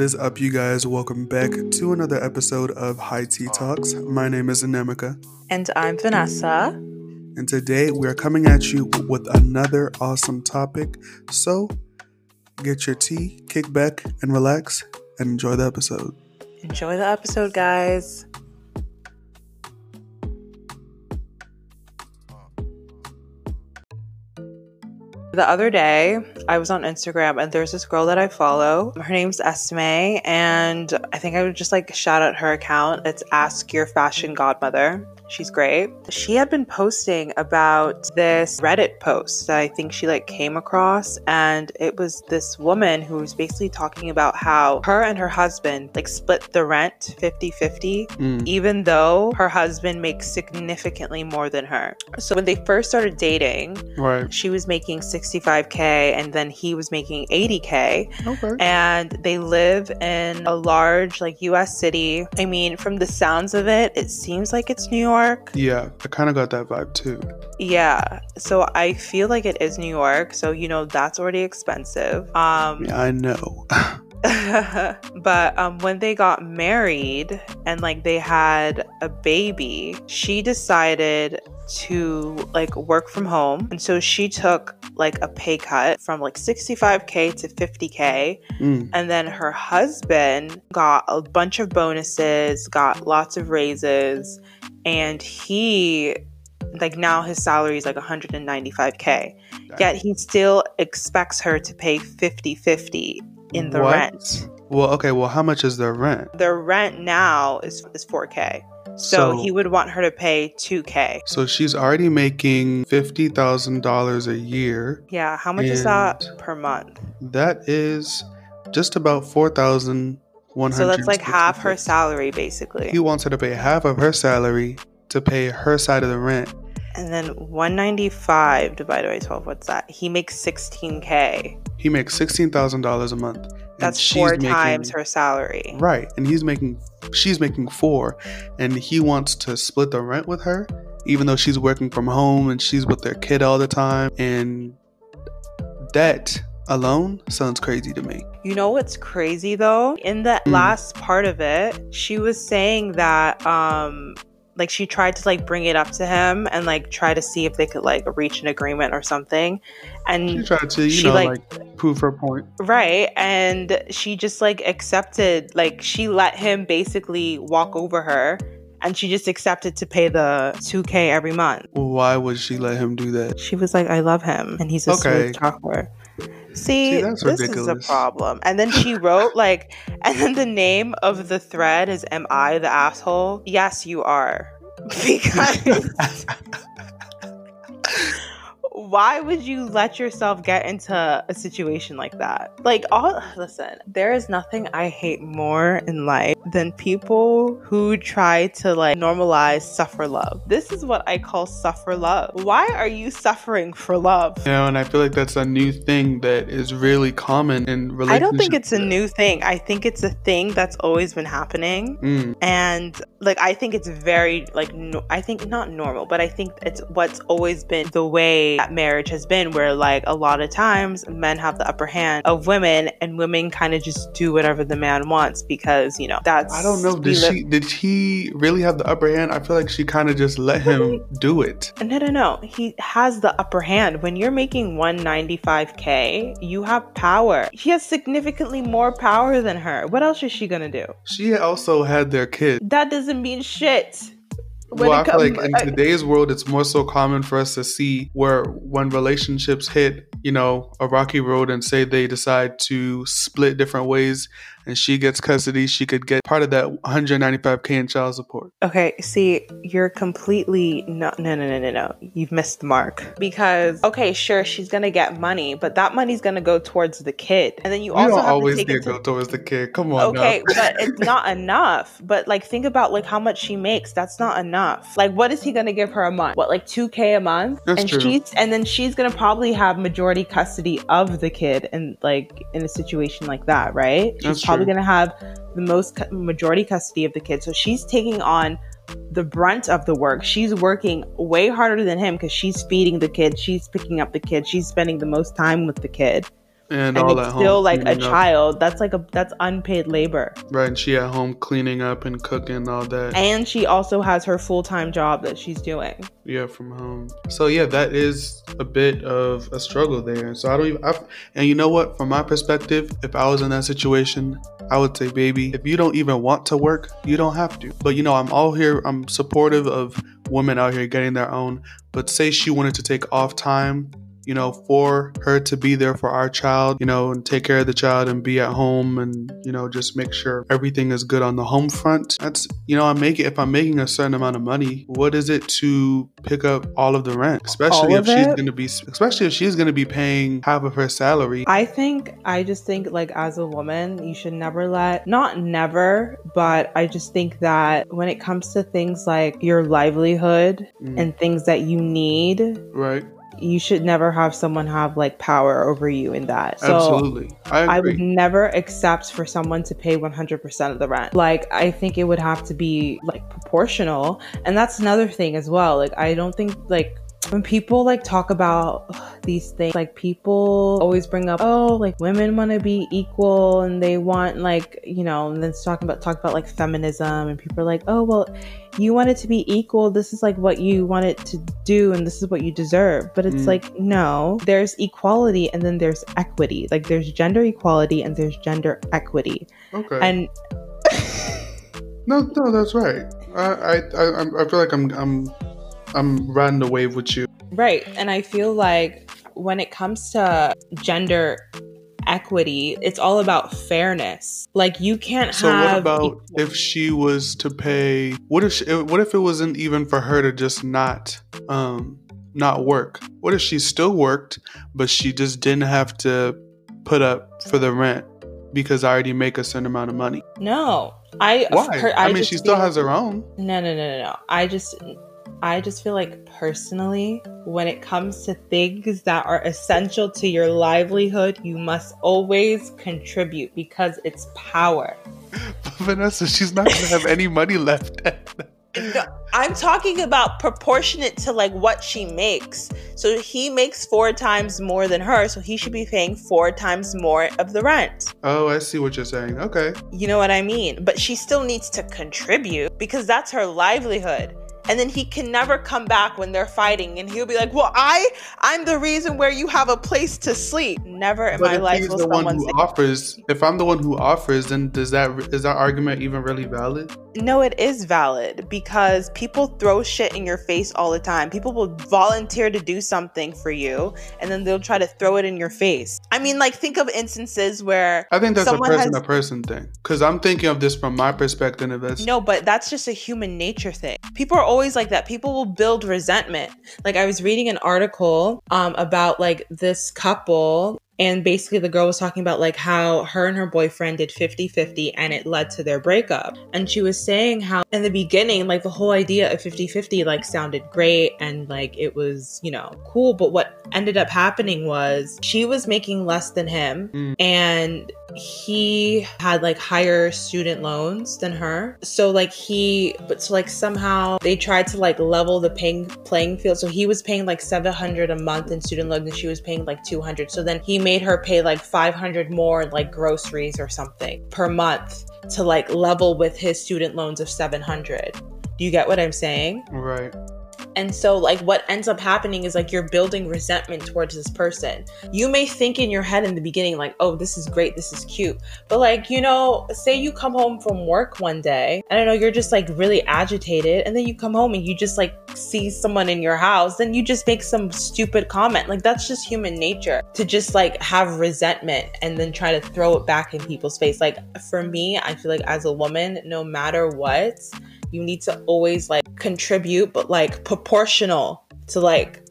What is up, you guys? Welcome back to another episode of High Tea Talks. My name is Nnaemeka. And I'm Vanessa. And today we are coming at you with another awesome topic. So get your tea, kick back, and relax, and enjoy the episode. Enjoy the episode, guys. The other day, I was on Instagram and there's this girl that I follow. Her name's Esme, and I think I would just like shout out her account. It's Ask Your Fashion Godmother. She's great. She had been posting about this Reddit post that I think she like came across and it was this woman who was basically talking about how her and her husband like split the rent 50-50 Mm. even though her husband makes significantly more than her. So when they first started dating, Right. she was making 65k and then he was making 80k Okay. and they live in a large like US city. I mean, from the sounds of it, it seems like it's New York. Yeah, I kind of got that vibe too. Yeah. So I feel like it is New York, so you know that's already expensive. Um Yeah, I know. but um when they got married and like they had a baby, she decided to like work from home. And so she took like a pay cut from like 65k to 50k Mm. And then her husband got a bunch of bonuses, got lots of raises, and he, like, now his salary is like 195K. Yet he still expects her to pay 50 50 in the What? rent. Well, okay. Well, how much is their rent? their rent now is, is 4K. So, he would want her to pay 2K. So she's already making fifty thousand dollars a year. Yeah, how much is that per month? That is just about four thousand one hundred. So that's like half her salary, basically. He wants her to pay half of her salary to pay her side of the rent. And then 195 divided by 12, what's that? He makes 16K. He makes sixteen thousand dollars a month. That's four making- times her salary. Right, and he's making, she's making four, and he wants to split the rent with her, even though she's working from home and she's with their kid all the time. And that alone sounds crazy to me. You know what's crazy though? In the Mm. last part of it, she was saying that um like she tried to like bring it up to him and like try to see if they could like reach an agreement or something. And she tried to, you she, know, like- like, prove her point. right, and she just like accepted like she let him basically walk over her and she just accepted to pay the 2k every month. Why would she let him do that? She was like, I love him. And he's a Okay. smooth talker. See, See, that's this is ridiculous. a problem. And then she wrote, like, and then the name of the thread is Am I the asshole? Yes, you are. Because why would you let yourself get into a situation like that? Like, all, listen, there is nothing I hate more in life than people who try to like normalize suffer love. This is what I call suffer love. Why are you suffering for love? You know, and I feel like that's a new thing that is really common in relationships. I don't think it's a new thing. I think it's a thing that's always been happening. Mm, And like, I think it's very, like, no, I think not normal, but I think it's what's always been the way that marriage has been, where like a lot of times men have the upper hand of women and women kind of just do whatever the man wants because, you know, that's. I don't know. Did she? Did he really have the upper hand? I feel like she kind of just let him do it. No, no, no. He has the upper hand. When you're making 195k, you have power. He has significantly more power than her. What else is she gonna do? She also had their kid. That doesn't mean shit. When well, I feel like in today's world, it's more so common for us to see where when relationships hit, you know, a rocky road and say they decide to split different ways and she gets custody, she could get part of that 195k in child support. Okay, see, you're completely no, no, no, no, no, no. You've missed the mark. Because okay, sure, she's gonna get money, but that money's gonna go towards the kid, and then you We also don't have always to into to go towards the kid. Come on okay but it's not enough. But like think about like how much she makes. That's not enough. Like what is he gonna give her a month? What like 2k a month? That's and true. she's and then she's gonna probably have majority custody of the kid and like in a situation like that right? She's That's probably gonna have the most cu- majority custody of the kid so she's taking on the brunt of the work. She's working way harder than him because she's feeding the kid. She's picking up the kid. She's spending the most time with the kid and, and all it's at home. still like a up. child. That's like a that's unpaid labor. Right, and she at home cleaning up and cooking all that. And she also has her full time job that she's doing. Yeah, from home. So yeah, that is a bit of a struggle there. So I don't even. I, and you know what? From my perspective, if I was in that situation, I would say, baby, if you don't even want to work, you don't have to. But you know, I'm all here. I'm supportive of women out here getting their own. But say she wanted to take off time you know, for her to be there for our child, you know, and take care of the child and be at home and, you know, just make sure everything is good on the home front. That's, you know, I'm making, if I'm making a certain amount of money, what is it to pick up all of the rent? Especially if of she's going to be, especially if she's going to be paying half of her salary. I think, I just think, like, as a woman, you should never let, not never, but I just think that when it comes to things like your livelihood Mm, and things that you need, right. You should never have someone have like power over you in that. So Absolutely. I I would never accept for someone to pay 100% of the rent. Like, I think it would have to be like proportional. And that's another thing as well. Like, I don't think like when people like talk about ugh, these things, like people always bring up, oh, like women want to be equal and they want like, you know, and then it's talking about talk about like feminism and people are like, oh, well, you want it to be equal. This is like what you want it to do and this is what you deserve. But it's Mm. like, no, there's equality and then there's equity. Like there's gender equality and there's gender equity. okay. And no, no, that's right. I, I, I, I feel like I'm, I'm, I'm riding the wave with you. right. And I feel like when it comes to gender equity, it's all about fairness. Like you can't So what about equal- if she was to pay? What if she, what if it wasn't even for her to just not um not work? What if she still worked, but she just didn't have to put up for the rent because I already make a certain amount of money? No. I Why? her- I, mean, just she still feel- has her own. No, no, no, no, no. I just I just feel like personally, when it comes to things that are essential to your livelihood, you must always contribute because it's power. But Vanessa, she's not gonna have any money left. No, I'm talking about proportionate to like what she makes. So he makes four times more than her, so he should be paying four times more of the rent. oh, I see what you're saying. Okay. You know what I mean? But she still needs to contribute because that's her livelihood. And then he can never come back when they're fighting and he'll be like, "Well, I I'm the reason where you have a place to sleep." Never in But my if life he's will the one someone who say, offers, if I'm the one who offers, then does that is that argument even really valid? No, it is valid because people throw shit in your face all the time. People will volunteer to do something for you and then they'll try to throw it in your face. I mean, like, think of instances where. I think that's a person has- to person thing. Because I'm thinking of this from my perspective. That's No, but that's just a human nature thing. People are always like that. People will build resentment. Like I was reading an article um about like this couple and basically the girl was talking about like how her and her boyfriend did 50-50 and it led to their breakup. And she was saying how in the beginning like the whole idea of 50-50 like sounded great and like it was you know cool. But what ended up happening was she was making less than him Mm. and he had like higher student loans than her. So like he but so like somehow they tried to like level the paying playing field. So he was paying like 700 a month in student loans and she was paying like 200 so then he made her pay like 500 more like groceries or something per month to like level with his student loans of 700 do you get what i'm saying right. And so, like, what ends up happening is like you're building resentment towards this person. You may think in your head in the beginning, like, oh, this is great, this is cute. But, like, you know, say you come home from work one day, and I know, you're just like really agitated, and then you come home and you just like see someone in your house, then you just make some stupid comment. Like, that's just human nature to just like have resentment and then try to throw it back in people's face. Like, for me, I feel like as a woman, no matter what, you need to always like contribute but like proportional to like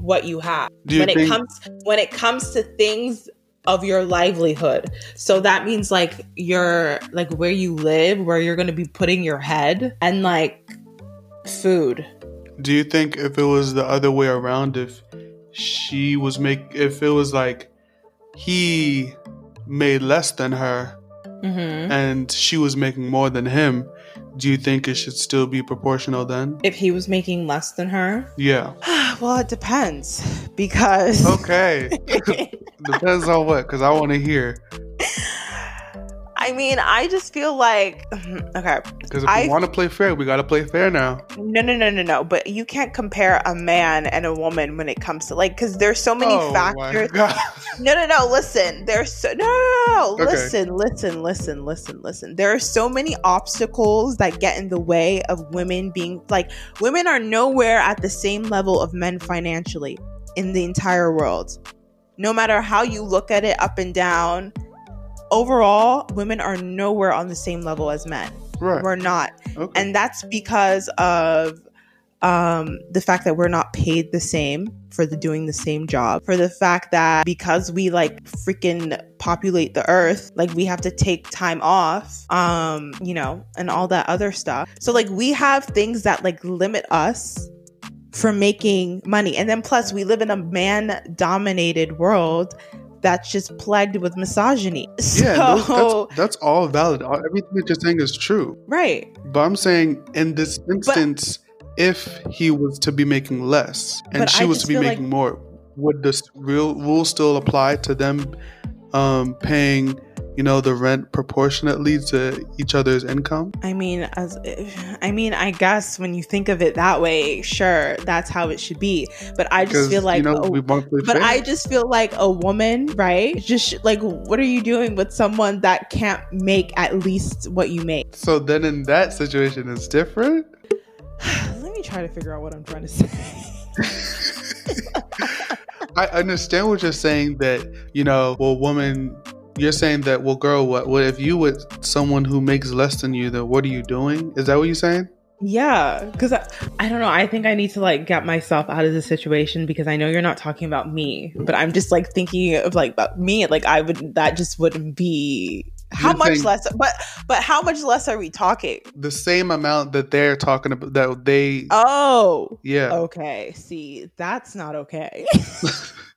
what you have. You when it comes when it comes to things of your livelihood. So that means like your like where you live where you're going to be putting your head and like food. Do you think if it was the other way around, if she was make, if it was like he made less than her, Mm-hmm. and she was making more than him, do you think it should still be proportional then? If he was making less than her, Yeah. well, it depends because Okay. Depends on what, because I want to hear. I mean, I just feel like okay, Because if I- we want to play fair, we got to play fair now. no, no, no, no, no. But you can't compare a man and a woman when it comes to like, because there's so many oh factors. my god. No, no, no. Listen, there's so no, no, no, no. Okay. Listen, listen, listen, listen, listen. There are so many obstacles that get in the way of women being like women are nowhere at the same level of men financially in the entire world. No matter how you look at it, up and down. Overall, women are nowhere on the same level as men. Right. We're not Okay. and that's because of um, the fact that we're not paid the same for the doing the same job for the fact that because we like freaking populate the earth like we have to take time off um you know and all that other stuff so like we have things that like limit us from making money and then plus we live in a man dominated world that's just plagued with misogyny yeah, those- that's, that's all valid. Everything that you're saying is true. right But I'm saying in this instance, if he was to be making less and she I was to be feel like- making more, would this real rule still apply to them um, paying, you know, the rent proportionately to each other's income? I mean, as I mean, I guess when you think of it that way, sure, that's how it should be. But I just feel like, you know a- we want to play but fair. I just feel like a woman, right? Just like, what are you doing with someone that can't make at least what you make? so then in that situation, it's different. Let me try to figure out what I'm trying to say. I understand what you're saying that, you know, well, woman, you're saying that, well, girl, what, what if you with someone who makes less than you, then what are you doing? Is that what you're saying? yeah, because I, I don't know. I think I need to like get myself out of the situation because I know you're not talking about me, but I'm just like thinking of like about me. Like I would, that just wouldn't be. How You're much less? But but how much less are we talking? The same amount that they're talking about, that they, Oh, yeah. okay. See, that's not okay.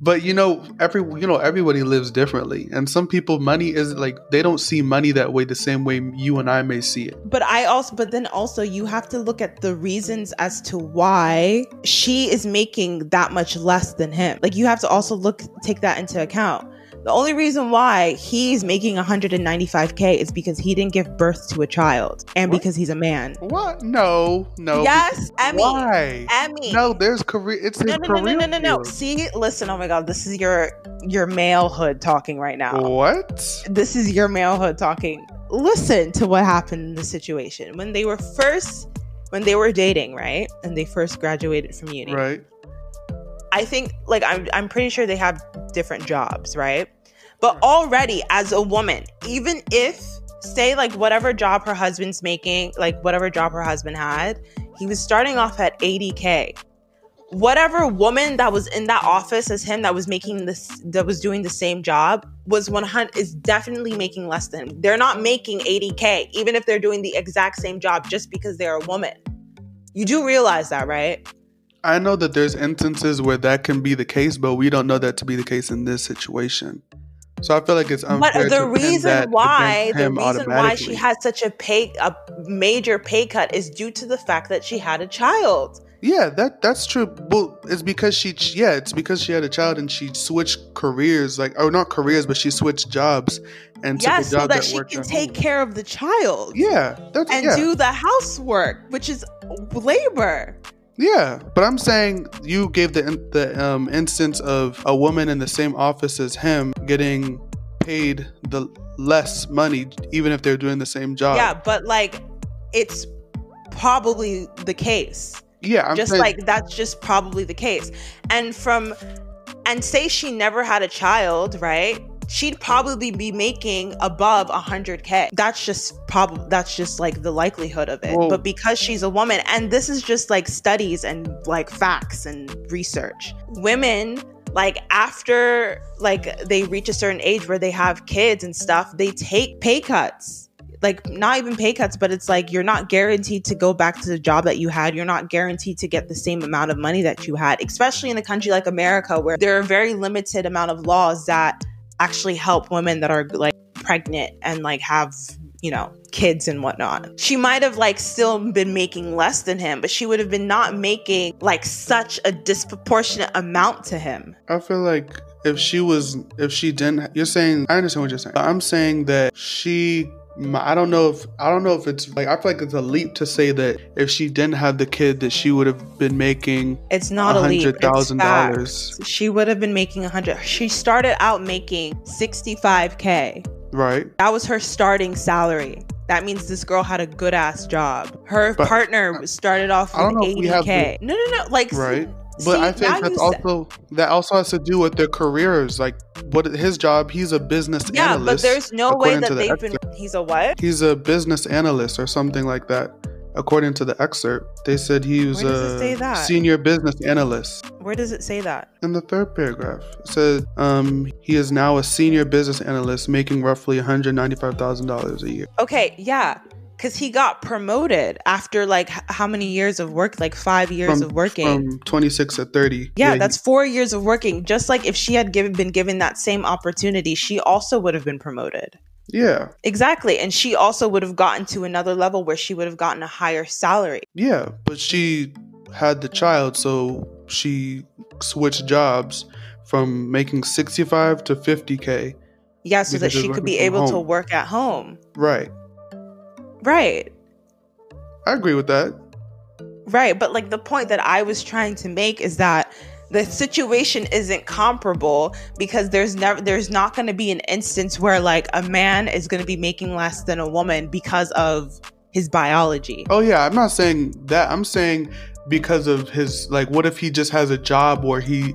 But you know, every you know, everybody lives differently, and some people, money is like they don't see money that way the same way you and I may see it. But I also, but then also, you have to look at the reasons as to why she is making that much less than him. Like, you have to also look, take that into account. The only reason why he's making 195K is because he didn't give birth to a child and What? because he's a man. What? No, no. yes, Emmy. Why? Emmy. No, there's career. It's his no, no, no, no, no, no, no. See, listen. Oh my God, this is your your malehood talking right now. What? this is your malehood talking. Listen to what happened in the situation when they were first when they were dating, right? And they first graduated from uni. Right. I think like I'm I'm pretty sure they have different jobs, right? But already as a woman, even if say like whatever job her husband's making, like whatever job her husband had, he was starting off at 80k. Whatever woman that was in that office as him that was making this that was doing the same job was 100 is definitely making less than. They're not making 80k even if they're doing the exact same job just because they're a woman. You do realize that, right? I know that there's instances where that can be the case, but we don't know that to be the case in this situation. So I feel like it's unfair. But the reason that why the reason why she had such a pay a major pay cut is due to the fact that she had a child. Yeah, that that's true. Well, it's because she yeah, it's because she had a child and she switched careers, like or not careers, but she switched jobs and took a job so that, she worked can take home. care of the child Yeah, that's and yeah, do the housework, which is labor. Yeah. But I'm saying you gave the the um, instance of a woman in the same office as him getting paid the less money, even if they're doing the same job. Yeah, but like it's probably the case. yeah. I'm just saying, like that's just probably the case. And from and say she never had a child, right? She'd probably be making above 100k. That's just probably that's just like the likelihood of it. Well- but because she's a woman and this is just like studies and like facts and research. Women like after like they reach a certain age where they have kids and stuff, they take pay cuts like not even pay cuts, but it's like you're not guaranteed to go back to the job that you had. You're not guaranteed to get the same amount of money that you had, especially in a country like America where there are very limited amount of laws that actually help women that are like pregnant and like have you know kids and whatnot she might have like still been making less than him but she would have been not making like such a disproportionate amount to him I feel like if she was, if she didn't, you're saying, I understand what you're saying. I'm saying that she, I don't know if, I don't know if it's like, I feel like it's a leap to say that if she didn't have the kid, that she would have been making it's not a hundred thousand dollars, she would have been making a hundred she started out making 65k right? that was her starting salary. That means this girl had a good ass job. Her But- partner started off with don't know if we have 80k no no no like Right. But see, I think that's also that also has to do with their careers. Like what his job, he's a business yeah analyst. Yeah, but there's no way that they've excerpt. been he's a what He's a business analyst or something like that. According to the excerpt, they said he was Where does it say a senior business analyst. where does it say that In the third paragraph, it says um, he is now a senior business analyst making roughly $195,000 a year. okay yeah because he got promoted after like h- how many years of work like five years of working From 26 to 30. Yeah, he- that's four years of working. Just like if she had given been given that same opportunity, she also would have been promoted. Yeah, Exactly. And she also would have gotten to another level where she would have gotten a higher salary. yeah. But she had the child, so she switched jobs from making 65 to 50K. Yeah, so that she could be from able to work at home. Right. Right. I agree with that. Right. But like the point that I was trying to make is that the situation isn't comparable because there's never there's not going to be an instance where like a man is going to be making less than a woman because of his biology. Oh yeah, I'm not saying that. I'm saying because of his like what if he just has a job where he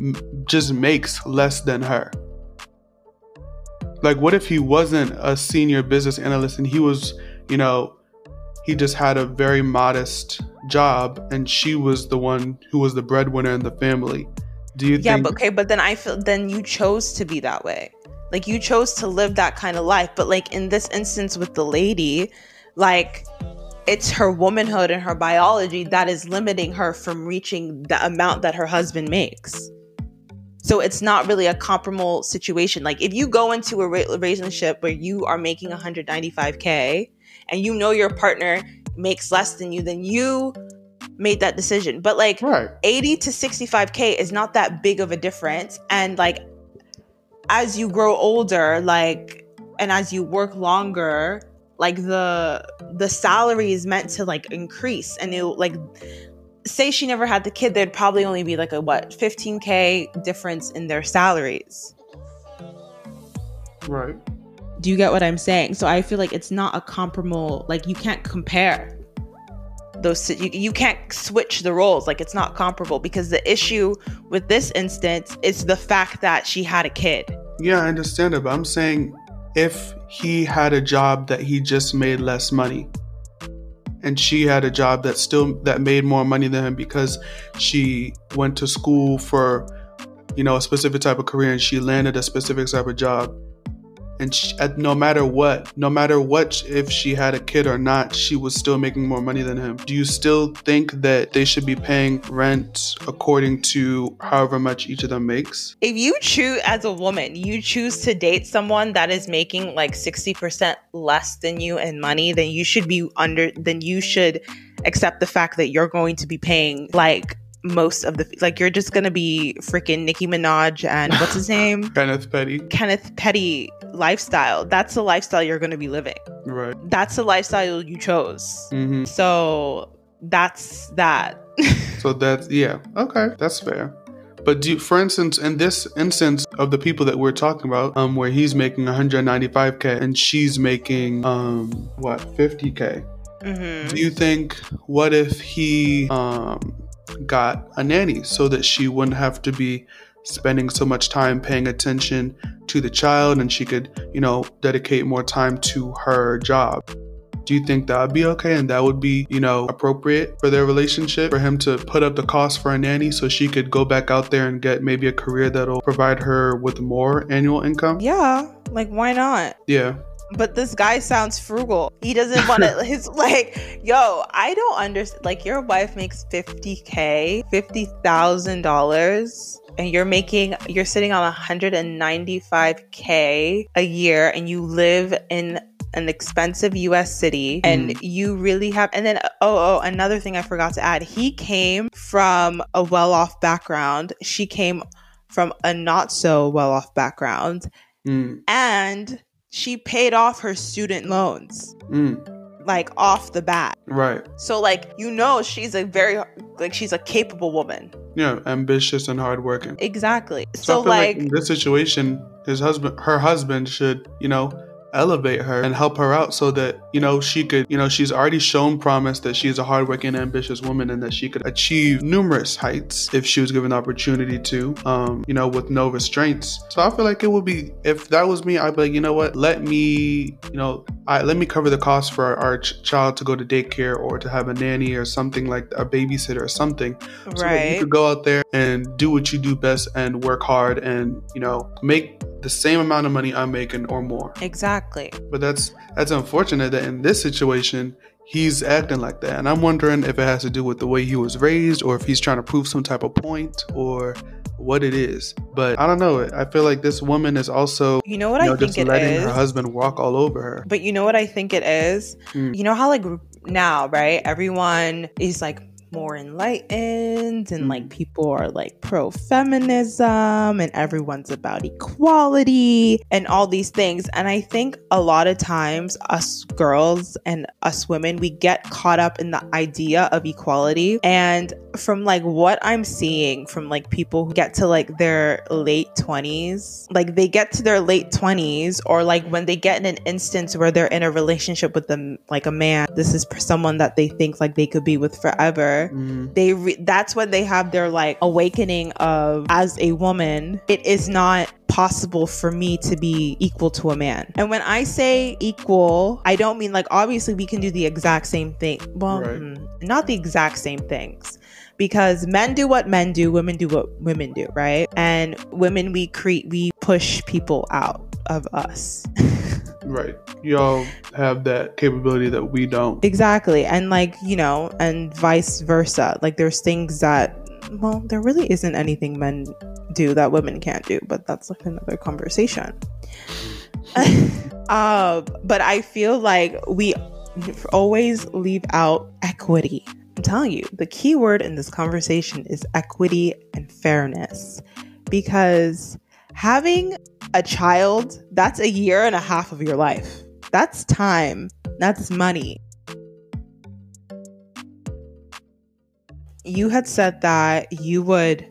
m- just makes less than her? Like what if he wasn't a senior business analyst and he was, you know, he just had a very modest job and she was the one who was the breadwinner in the family. Do you yeah think but okay but then i feel then you chose to be that way. Like you chose to live that kind of life but like in this instance with the lady like it's her womanhood and her biology that is limiting her from reaching the amount that her husband makes. So it's not really a comparable situation. Like if you go into a relationship where you are making 195k and you know your partner makes less than you then you made that decision but like Right. 80 to 65k is not that big of a difference and like as you grow older like and as you work longer like the the salary is meant to like increase and it like say she never had the kid there'd probably only be like a what 15k difference in their salaries Right. Do you get what i'm saying? So i feel like it's not a comparable like you can't compare those you, you can't switch the roles. Like it's not comparable because the issue with this instance is the fact that she had a kid. Yeah, I understand it, but I'm saying if he had a job that he just made less money and she had a job that still that made more money than him because she went to school for you know a specific type of career and she landed a specific type of job and she, at, no matter what no matter what if she had a kid or not she was still making more money than him. Do you still think that they should be paying rent according to however much each of them makes? If you choose as a woman you choose to date someone that is making like 60% less than you in money then you should be under then you should accept the fact that you're going to be paying like most of the like you're just gonna be freaking Nicki Minaj and what's his name? Kenneth petty. Kenneth Petty lifestyle. That's the lifestyle you're gonna be living. Right. That's the lifestyle you chose. Hmm so that's that. So that's yeah, okay, that's fair. But do you, for instance, in this instance of the people that we're talking about, um, where he's making 195k and she's making um what 50k, Mhm. do you think what if he um got a nanny so that she wouldn't have to be spending so much time paying attention to the child and she could, you know, dedicate more time to her job? Do you think that would be okay and that would be, you know, appropriate for their relationship for him to put up the cost for a nanny so she could go back out there and get maybe a career that'll provide her with more annual income? yeah like why not Yeah. but this guy sounds frugal. He doesn't want to. His like, yo, I don't understand. Like, your wife makes fifty k, fifty thousand dollars, and you're making, you're sitting on one hundred and ninety five k a year, and you live in an expensive US city and Mm. you really have and then oh oh another thing I forgot to add. He came from a well-off background. She came from a not so well-off background. Mm, and she paid off her student loans. Mm, like off the bat right. so like you know she's a very like she's a capable woman Yeah, ambitious and hardworking. exactly So, so, like, like in this situation, his husband, her husband, should you know elevate her and help her out so that you know she could you know she's already shown promise that she's a hardworking ambitious woman and that she could achieve numerous heights if she was given the opportunity to um you know with no restraints. So i feel like it would be if that was me i'd be like you know what? Let me you know I, let me cover the cost for our, our ch- child to go to daycare or to have a nanny or something like a babysitter or something. So that you could go out there and do what you do best and work hard and you know make the same amount of money I'm making or more. exactly But that's that's unfortunate that in this situation he's acting like that, and I'm wondering if it has to do with the way he was raised or if he's trying to prove some type of point or what it is. But I don't know. I feel like this woman is also you know what you know, I think just it letting is her husband walk all over her. But you know what I think it is? Mm. You know how like now, right? Everyone is like more mm-hmm. enlightened and like mm-hmm. people are like pro feminism and everyone's about equality and all these things. And I think a lot of times us girls and us women, we get caught up in the idea of equality. And from like what I'm seeing from like people who get to like their late 20s, like they get to their late 20s or like when they get in an instance where they're in a relationship with them like a man, this is someone that they think like they could be with forever Mhm. they re- that's when they have their like awakening of as a woman it is not possible for me to be equal to a man. And when i say equal i don't mean like obviously we can do the exact same thing. Well Right. mm, not the exact same things. Because men do what men do women do what women do right? And women we create we push people out of us Right. Y'all have that capability that we don't. Exactly. And like, you know, and vice versa. Like there's things that well, there really isn't anything men do that women can't do, but that's like another conversation. uh, but I feel like we always leave out equity. I'm telling you, the key word in this conversation is equity and fairness. Because having a child, that's a year and a half of your life. That's time. That's money. You had said that you would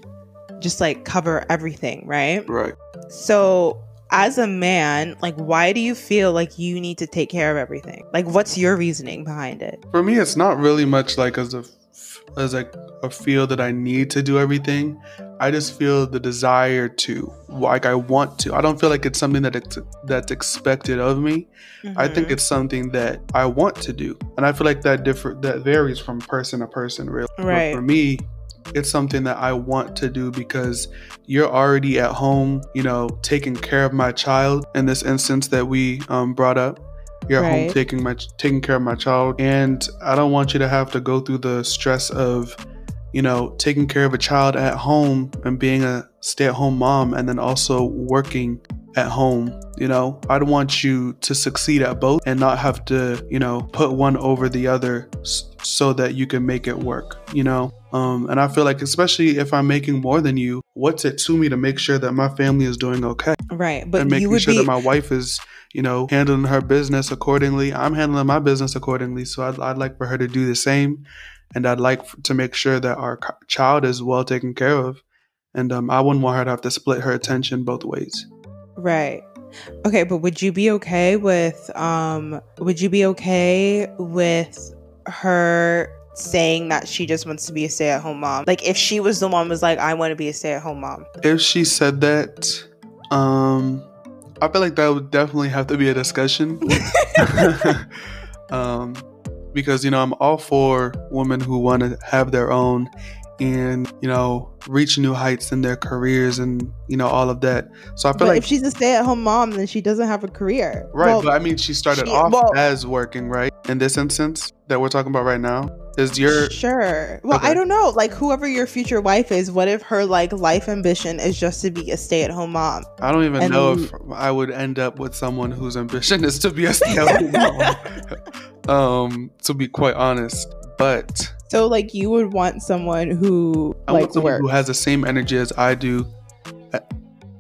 just like cover everything, right? Right. So, as a man, like, why do you feel like you need to take care of everything? Like, what's your reasoning behind it? For me, it's not really much like as a as like a feel that I need to do everything. I just feel the desire to, like I want to. I don't feel like it's something that it's, that's expected of me. I think Mm-hmm. it's something that I want to do, and I feel like that differ that varies from person to person. Really, But Right. for me, it's something that I want to do because you're already at home, you know, taking care of my child. In this instance that we um, brought up, you're at home taking my taking care of my child, and I don't want you to have to go through the stress of, you know, taking care of a child at home and being a stay-at-home mom, and then also working at home. You know, I'd want you to succeed at both and not have to, you know, put one over the other so that you can make it work, you know? Um, and I feel like, especially if I'm making more than you, what's it to me to make sure that my family is doing okay? Right. But and you making would sure be that my wife is, you know, handling her business accordingly. I'm handling my business accordingly. So I'd, I'd like for her to do the same. And I'd like to make sure that our c- child is well taken care of. And um, I wouldn't want her to have to split her attention both ways. Right. Okay, but would you be okay with um would you be okay with her saying that she just wants to be a stay-at-home mom? Like if she was the one was like I want to be a stay-at-home mom. If she said that, um, I feel like that would definitely have to be a discussion. um, because, you know, I'm all for women who want to have their own and you know reach new heights in their careers and you know all of that. So I feel But like if she's a stay-at-home mom, then she doesn't have a career. right, Well, but I mean she started she- off well- as working right in this instance that we're talking about right now. Is your sure. Well, Okay. I don't know. Like whoever your future wife is, what if her like life ambition is just to be a stay-at-home mom? I don't even and know then- if I would end up with someone whose ambition is to be a stay-at-home mom. Um, to be quite honest, but So like you would want someone who I like someone who has the same energy as I do uh,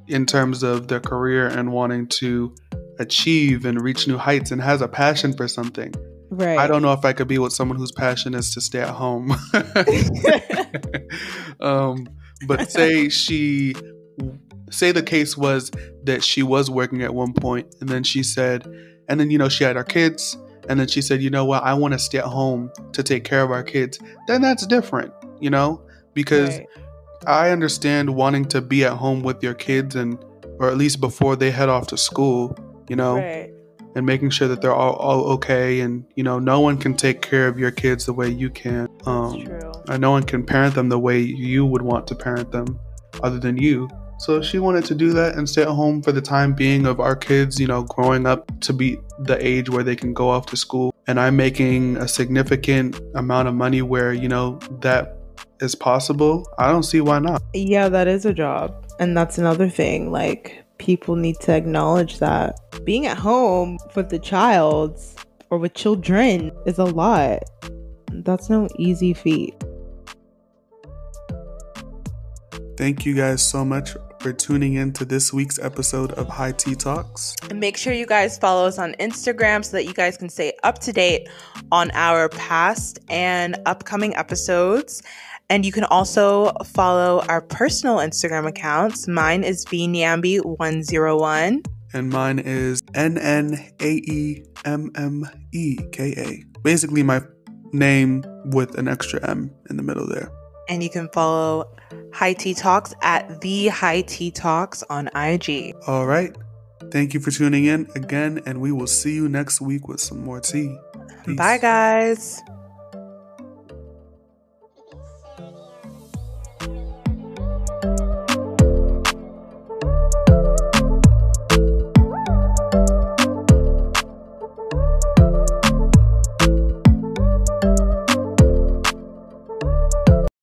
in terms of their career and wanting to achieve and reach new heights and has a passion for something. right. I don't know if I could be with someone whose passion is to stay at home. um, but say she, say the case was that she was working at one point, and then she said, and then you know she had our kids, and then she said, you know what, I want to stay at home to take care of our kids. Then that's different, you know, because Right. I understand wanting to be at home with your kids and, or at least before they head off to school, you know Right. and making sure that they're all, all okay and you know no one can take care of your kids the way you can um True. and no one can parent them the way you would want to parent them other than you so she wanted to do that and stay at home for the time being of our kids you know growing up to be the age where they can go off to school and i'm making a significant amount of money where you know that is possible i don't see why not Yeah, that is a job. And that's another thing. Like, people need to acknowledge that being at home with the child or with children is a lot. That's no easy feat. thank you guys so much for tuning in to this week's episode of high tea talks And make sure you guys follow us on Instagram so that you guys can stay up to date on our past and upcoming episodes. And you can also follow our personal Instagram accounts. Mine is vnyambi101. and mine is N N A E M M E K A. Basically, my name with an extra M in the middle there. And you can follow High Tea Talks at the High Tea Talks on IG. All right. Thank you for tuning in again, and we will see you next week with some more tea. Peace. Bye, guys.